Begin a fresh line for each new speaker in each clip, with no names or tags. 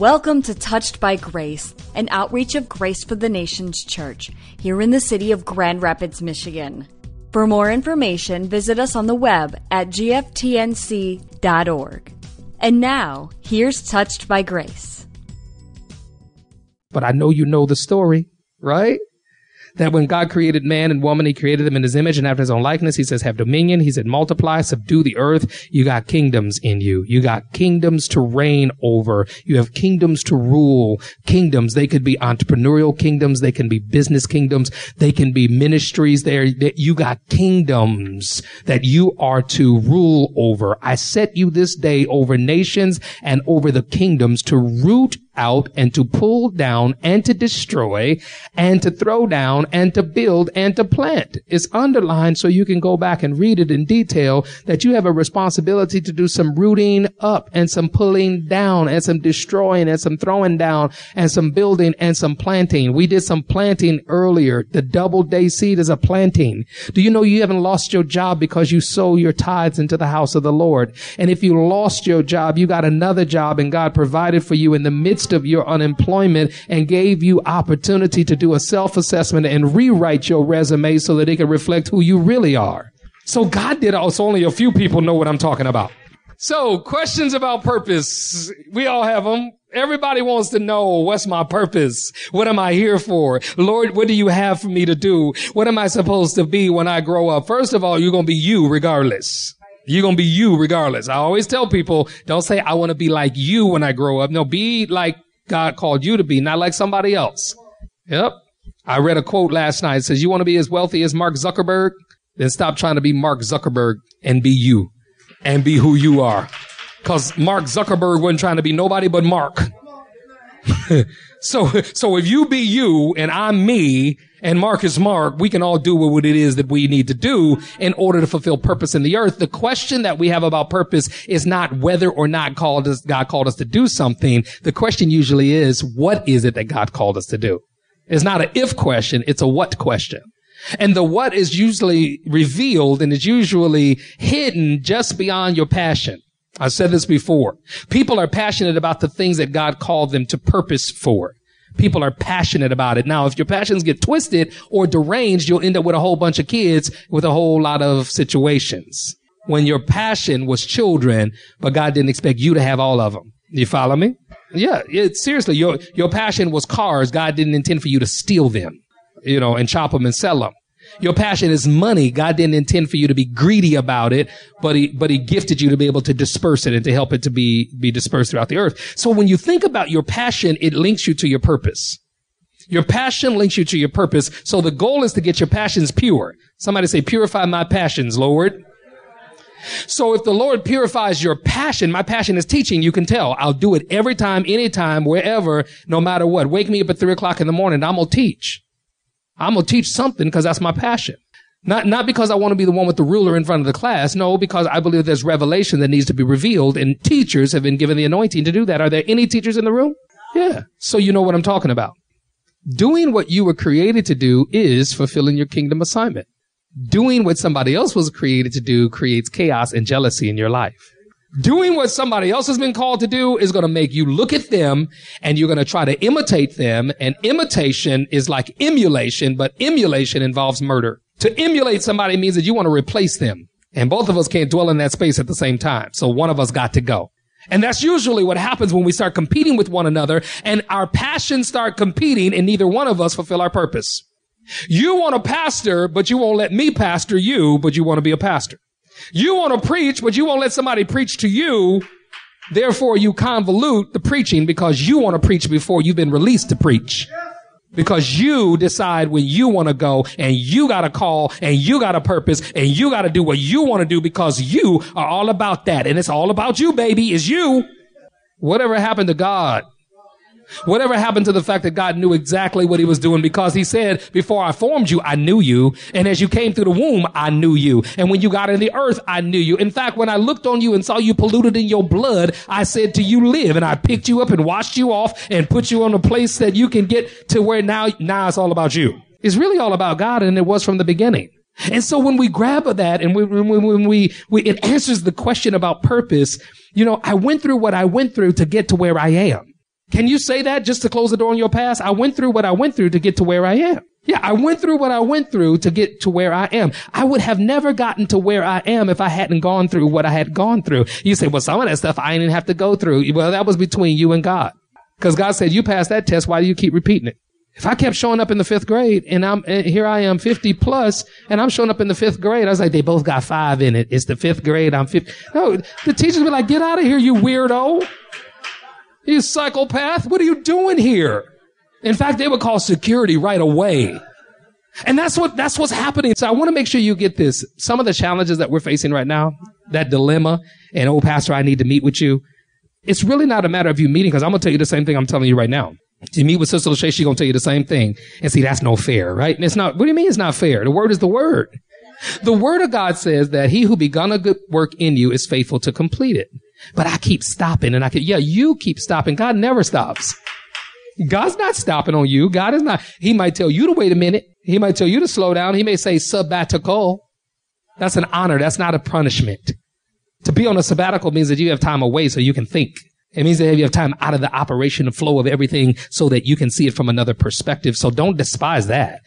Welcome to Touched by Grace, an outreach of Grace for the Nations Church here in the city of Grand Rapids, Michigan. For more information, visit us on the web at gftnc.org. And now, here's Touched by Grace.
But I know you know the story, right? That when God created man and woman, he created them in his image and after his own likeness. He says, have dominion. He said, multiply, subdue the earth. You got kingdoms in you. You got kingdoms to reign over. You have kingdoms to rule. Kingdoms. They could be entrepreneurial kingdoms. They can be business kingdoms. They can be ministries there. You got kingdoms that you are to rule over. I set you this day over nations and over the kingdoms to root out and to pull down and to destroy and to throw down and to build and to plant. It's underlined so you can go back and read it in detail that you have a responsibility to do some rooting up and some pulling down and some destroying and some throwing down and some building and some planting. We did some planting earlier. The double day seed is a planting. Do you know you haven't lost your job because you sow your tithes into the house of the Lord? And if you lost your job, you got another job and God provided for you in the midst midst of your unemployment and gave you opportunity to do a self-assessment and rewrite your resume so that it can reflect who you really are. So God did also only a few people know what I'm talking about. So questions about purpose. We all have them. Everybody wants to know what's my purpose? What am I here for? Lord, what do you have for me to do? What am I supposed to be when I grow up? First of all, you're going to be you regardless. You're going to be you regardless. I always tell people, don't say, I want to be like you when I grow up. No, be like God called you to be, not like somebody else. Yep. I read a quote last night. It says, you want to be as wealthy as Mark Zuckerberg? Then stop trying to be Mark Zuckerberg and be you and be who you are. Cause Mark Zuckerberg wasn't trying to be nobody but Mark. so, so if you be you and I'm me and Mark is Mark, we can all do what it is that we need to do in order to fulfill purpose in the earth. The question that we have about purpose is not whether or not called us, God called us to do something. The question usually is, what is it that God called us to do? It's not an if question, it's a what question. And the what is usually revealed and is usually hidden just beyond your passion. I've said this before. People are passionate about the things that God called them to purpose for. People are passionate about it. Now, if your passions get twisted or deranged, you'll end up with a whole bunch of kids with a whole lot of situations. When your passion was children, but God didn't expect you to have all of them. You follow me? Yeah, it, seriously, your, your passion was cars. God didn't intend for you to steal them, you know, and chop them and sell them. Your passion is money. God didn't intend for you to be greedy about it, but he, but he gifted you to be able to disperse it and to help it to be, be dispersed throughout the earth. So when you think about your passion, it links you to your purpose. Your passion links you to your purpose. So the goal is to get your passions pure. Somebody say, purify my passions, Lord. So if the Lord purifies your passion, my passion is teaching, you can tell. I'll do it every time, anytime, wherever, no matter what. Wake me up at three o'clock in the morning, I'm gonna teach. I'm to teach something because that's my passion. Not, not because I want to be the one with the ruler in front of the class. No, because I believe there's revelation that needs to be revealed and teachers have been given the anointing to do that. Are there any teachers in the room? Yeah. So you know what I'm talking about. Doing what you were created to do is fulfilling your kingdom assignment. Doing what somebody else was created to do creates chaos and jealousy in your life. Doing what somebody else has been called to do is going to make you look at them and you're going to try to imitate them. And imitation is like emulation, but emulation involves murder. To emulate somebody means that you want to replace them. And both of us can't dwell in that space at the same time. So one of us got to go. And that's usually what happens when we start competing with one another and our passions start competing and neither one of us fulfill our purpose. You want a pastor, but you won't let me pastor you, but you want to be a pastor. You want to preach, but you won't let somebody preach to you. Therefore, you convolute the preaching because you want to preach before you've been released to preach. Because you decide when you want to go and you got a call and you got a purpose and you got to do what you want to do because you are all about that. And it's all about you, baby. It's you. Whatever happened to God? Whatever happened to the fact that God knew exactly what he was doing because he said, before I formed you, I knew you. And as you came through the womb, I knew you. And when you got in the earth, I knew you. In fact, when I looked on you and saw you polluted in your blood, I said to you, live. And I picked you up and washed you off and put you on a place that you can get to where now, now it's all about you. It's really all about God and it was from the beginning. And so when we grab that and we, when, when we, we, it answers the question about purpose, you know, I went through what I went through to get to where I am. Can you say that just to close the door on your past? I went through what I went through to get to where I am. Yeah, I went through what I went through to get to where I am. I would have never gotten to where I am if I hadn't gone through what I had gone through. You say, well, some of that stuff I didn't have to go through. Well, that was between you and God. Because God said, you passed that test. Why do you keep repeating it? If I kept showing up in the fifth grade and I'm, and here I am 50 plus and I'm showing up in the fifth grade, I was like, they both got five in it. It's the fifth grade. I'm 50. No, the teachers be like, get out of here, you weirdo. You psychopath. What are you doing here? In fact, they would call security right away. And that's what, that's what's happening. So I want to make sure you get this. Some of the challenges that we're facing right now, that dilemma, and oh, pastor, I need to meet with you. It's really not a matter of you meeting because I'm going to tell you the same thing I'm telling you right now. You meet with Sister Lachey, she's going to tell you the same thing. And see, that's no fair, right? And it's not, what do you mean it's not fair? The word is the word. The word of God says that he who begun a good work in you is faithful to complete it. But I keep stopping and I can, yeah, you keep stopping. God never stops. God's not stopping on you. God is not, he might tell you to wait a minute. He might tell you to slow down. He may say sabbatical. That's an honor. That's not a punishment. To be on a sabbatical means that you have time away so you can think. It means that you have time out of the operation and flow of everything so that you can see it from another perspective. So don't despise that.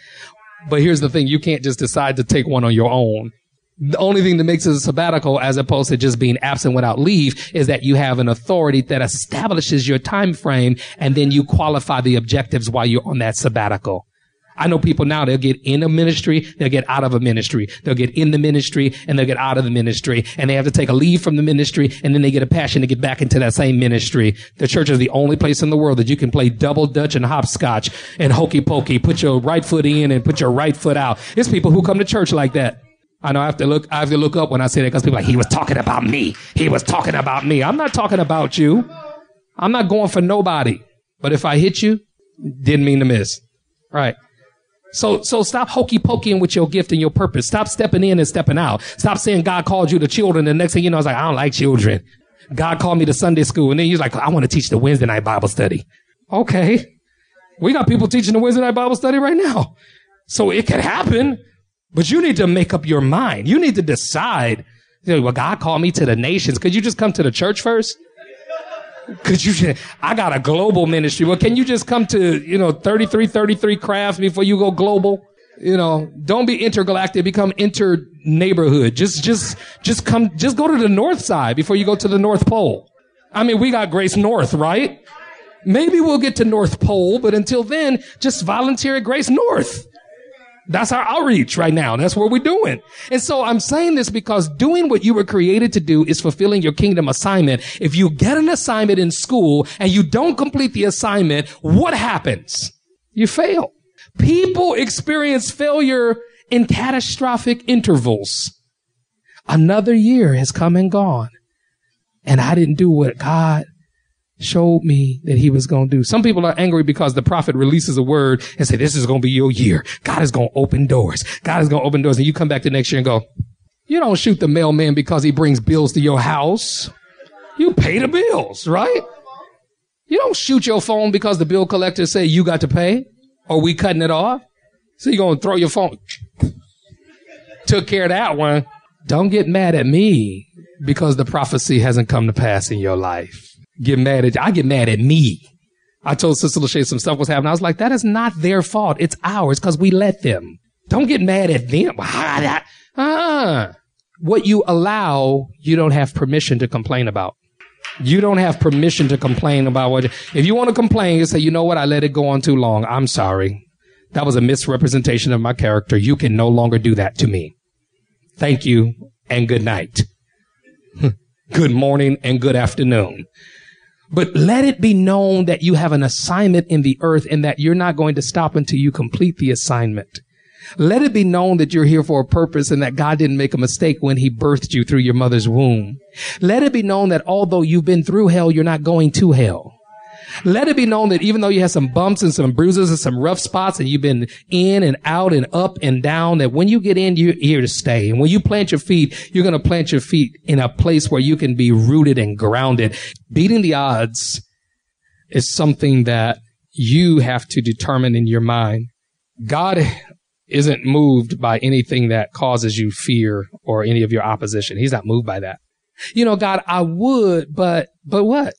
But here's the thing. You can't just decide to take one on your own. The only thing that makes it a sabbatical as opposed to just being absent without leave is that you have an authority that establishes your time frame and then you qualify the objectives while you're on that sabbatical. I know people now, they'll get in a ministry, they'll get out of a ministry. They'll get in the ministry and they'll get out of the ministry and they have to take a leave from the ministry and then they get a passion to get back into that same ministry. The church is the only place in the world that you can play double dutch and hopscotch and hokey pokey, put your right foot in and put your right foot out. It's people who come to church like that. I know I have to look, I have to look up when I say that because people are like, he was talking about me. He was talking about me. I'm not talking about you. I'm not going for nobody. But if I hit you, didn't mean to miss. Right. So, so stop hokey poking with your gift and your purpose. Stop stepping in and stepping out. Stop saying God called you to children. The next thing you know, I was like, I don't like children. God called me to Sunday school. And then he's like, I want to teach the Wednesday night Bible study. Okay. We got people teaching the Wednesday night Bible study right now. So it could happen, but you need to make up your mind. You need to decide, You know, well, God called me to the nations. Could you just come to the church first? Could you, I got a global ministry. Well, can you just come to, you know, 33, 33 crafts before you go global? You know, don't be intergalactic, become inter neighborhood. Just, just, just come, just go to the north side before you go to the North Pole. I mean, we got Grace North, right? Maybe we'll get to North Pole, but until then, just volunteer at Grace North. That's our outreach right now. That's what we're doing. And so I'm saying this because doing what you were created to do is fulfilling your kingdom assignment. If you get an assignment in school and you don't complete the assignment, what happens? You fail. People experience failure in catastrophic intervals. Another year has come and gone and I didn't do what God showed me that he was going to do. Some people are angry because the prophet releases a word and say, this is going to be your year. God is going to open doors. God is going to open doors. And you come back the next year and go, you don't shoot the mailman because he brings bills to your house. You pay the bills, right? You don't shoot your phone because the bill collector say you got to pay or we cutting it off. So you're going to throw your phone. Took care of that one. Don't get mad at me because the prophecy hasn't come to pass in your life get mad at, I get mad at me. I told Sister Lachey some stuff was happening. I was like, that is not their fault. It's ours because we let them. Don't get mad at them. Ah, what you allow, you don't have permission to complain about. You don't have permission to complain about what, if you want to complain, you say, you know what? I let it go on too long. I'm sorry. That was a misrepresentation of my character. You can no longer do that to me. Thank you and good night. good morning and good afternoon. But let it be known that you have an assignment in the earth and that you're not going to stop until you complete the assignment. Let it be known that you're here for a purpose and that God didn't make a mistake when he birthed you through your mother's womb. Let it be known that although you've been through hell, you're not going to hell. Let it be known that even though you have some bumps and some bruises and some rough spots and you've been in and out and up and down, that when you get in, you're here to stay. And when you plant your feet, you're going to plant your feet in a place where you can be rooted and grounded. Beating the odds is something that you have to determine in your mind. God isn't moved by anything that causes you fear or any of your opposition. He's not moved by that. You know, God, I would, but, but what?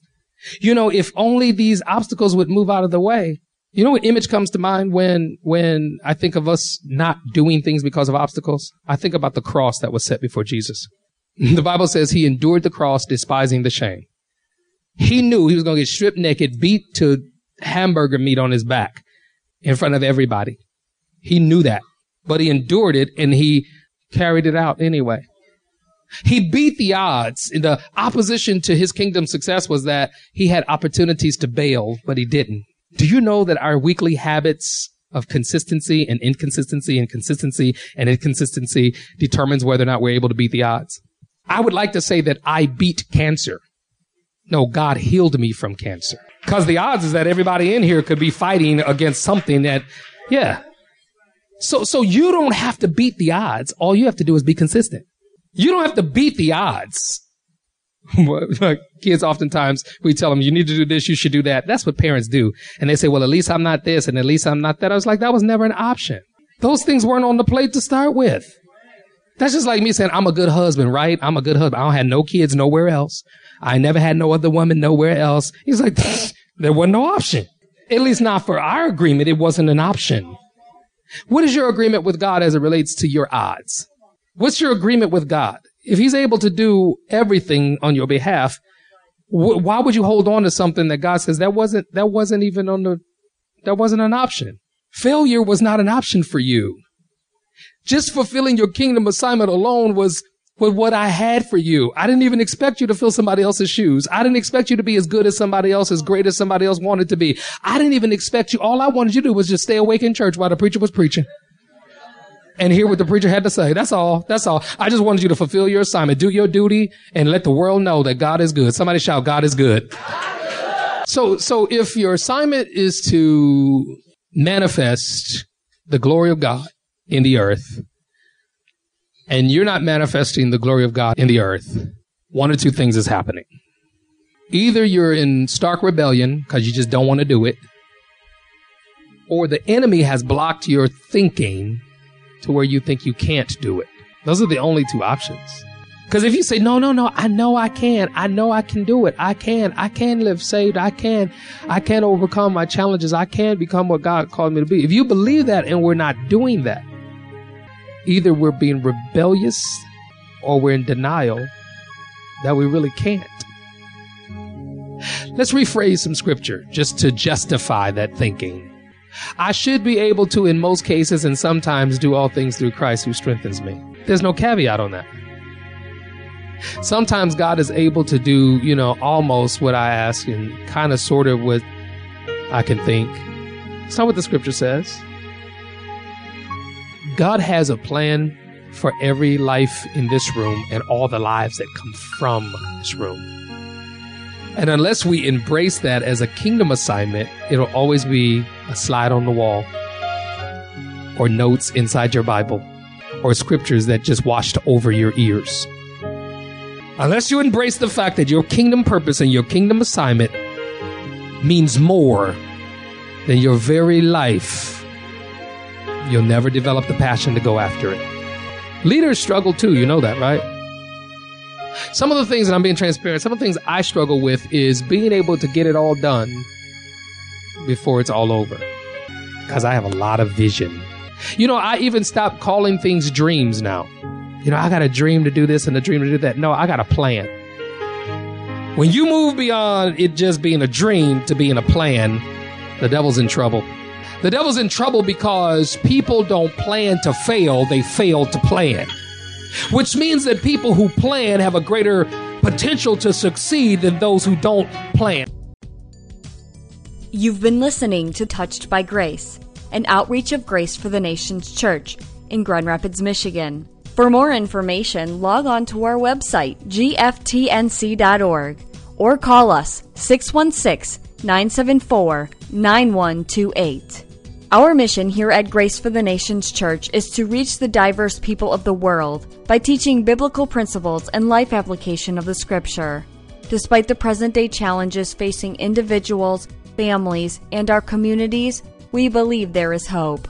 You know, if only these obstacles would move out of the way. You know what image comes to mind when, when I think of us not doing things because of obstacles? I think about the cross that was set before Jesus. The Bible says he endured the cross, despising the shame. He knew he was going to get stripped naked, beat to hamburger meat on his back in front of everybody. He knew that, but he endured it and he carried it out anyway. He beat the odds. The opposition to his kingdom success was that he had opportunities to bail, but he didn't. Do you know that our weekly habits of consistency and inconsistency and consistency and inconsistency determines whether or not we're able to beat the odds? I would like to say that I beat cancer. No, God healed me from cancer. Because the odds is that everybody in here could be fighting against something that, yeah. So, so you don't have to beat the odds. All you have to do is be consistent. You don't have to beat the odds. Kids oftentimes, we tell them, you need to do this, you should do that. That's what parents do. And they say, well, at least I'm not this and at least I'm not that. I was like, that was never an option. Those things weren't on the plate to start with. That's just like me saying, I'm a good husband, right? I'm a good husband. I don't have no kids nowhere else. I never had no other woman nowhere else. He's like, there wasn't no option. At least not for our agreement. It wasn't an option. What is your agreement with God as it relates to your odds? What's your agreement with God? If he's able to do everything on your behalf, wh- why would you hold on to something that God says that wasn't, that wasn't even on the, that wasn't an option? Failure was not an option for you. Just fulfilling your kingdom assignment alone was with what I had for you. I didn't even expect you to fill somebody else's shoes. I didn't expect you to be as good as somebody else, as great as somebody else wanted to be. I didn't even expect you. All I wanted you to do was just stay awake in church while the preacher was preaching. And hear what the preacher had to say. That's all. That's all. I just wanted you to fulfill your assignment, do your duty, and let the world know that God is good. Somebody shout, God is good. So, so if your assignment is to manifest the glory of God in the earth, and you're not manifesting the glory of God in the earth, one or two things is happening. Either you're in stark rebellion because you just don't want to do it, or the enemy has blocked your thinking to where you think you can't do it. Those are the only two options. Because if you say, no, no, no, I know I can. I know I can do it. I can. I can live saved. I can. I can overcome my challenges. I can become what God called me to be. If you believe that and we're not doing that, either we're being rebellious or we're in denial that we really can't. Let's rephrase some scripture just to justify that thinking. I should be able to, in most cases and sometimes, do all things through Christ who strengthens me. There's no caveat on that. Sometimes God is able to do, you know, almost what I ask and kind of sort of what I can think. It's not what the scripture says. God has a plan for every life in this room and all the lives that come from this room. And unless we embrace that as a kingdom assignment, it'll always be a slide on the wall or notes inside your Bible or scriptures that just washed over your ears. Unless you embrace the fact that your kingdom purpose and your kingdom assignment means more than your very life, you'll never develop the passion to go after it. Leaders struggle too, you know that, right? Some of the things, and I'm being transparent, some of the things I struggle with is being able to get it all done before it's all over. Because I have a lot of vision. You know, I even stopped calling things dreams now. You know, I got a dream to do this and a dream to do that. No, I got a plan. When you move beyond it just being a dream to being a plan, the devil's in trouble. The devil's in trouble because people don't plan to fail, they fail to plan. Which means that people who plan have a greater potential to succeed than those who don't plan.
You've been listening to Touched by Grace, an outreach of Grace for the Nations Church in Grand Rapids, Michigan. For more information, log on to our website, gftnc.org, or call us 616 974 9128. Our mission here at Grace for the Nations Church is to reach the diverse people of the world by teaching biblical principles and life application of the Scripture. Despite the present day challenges facing individuals, families, and our communities, we believe there is hope.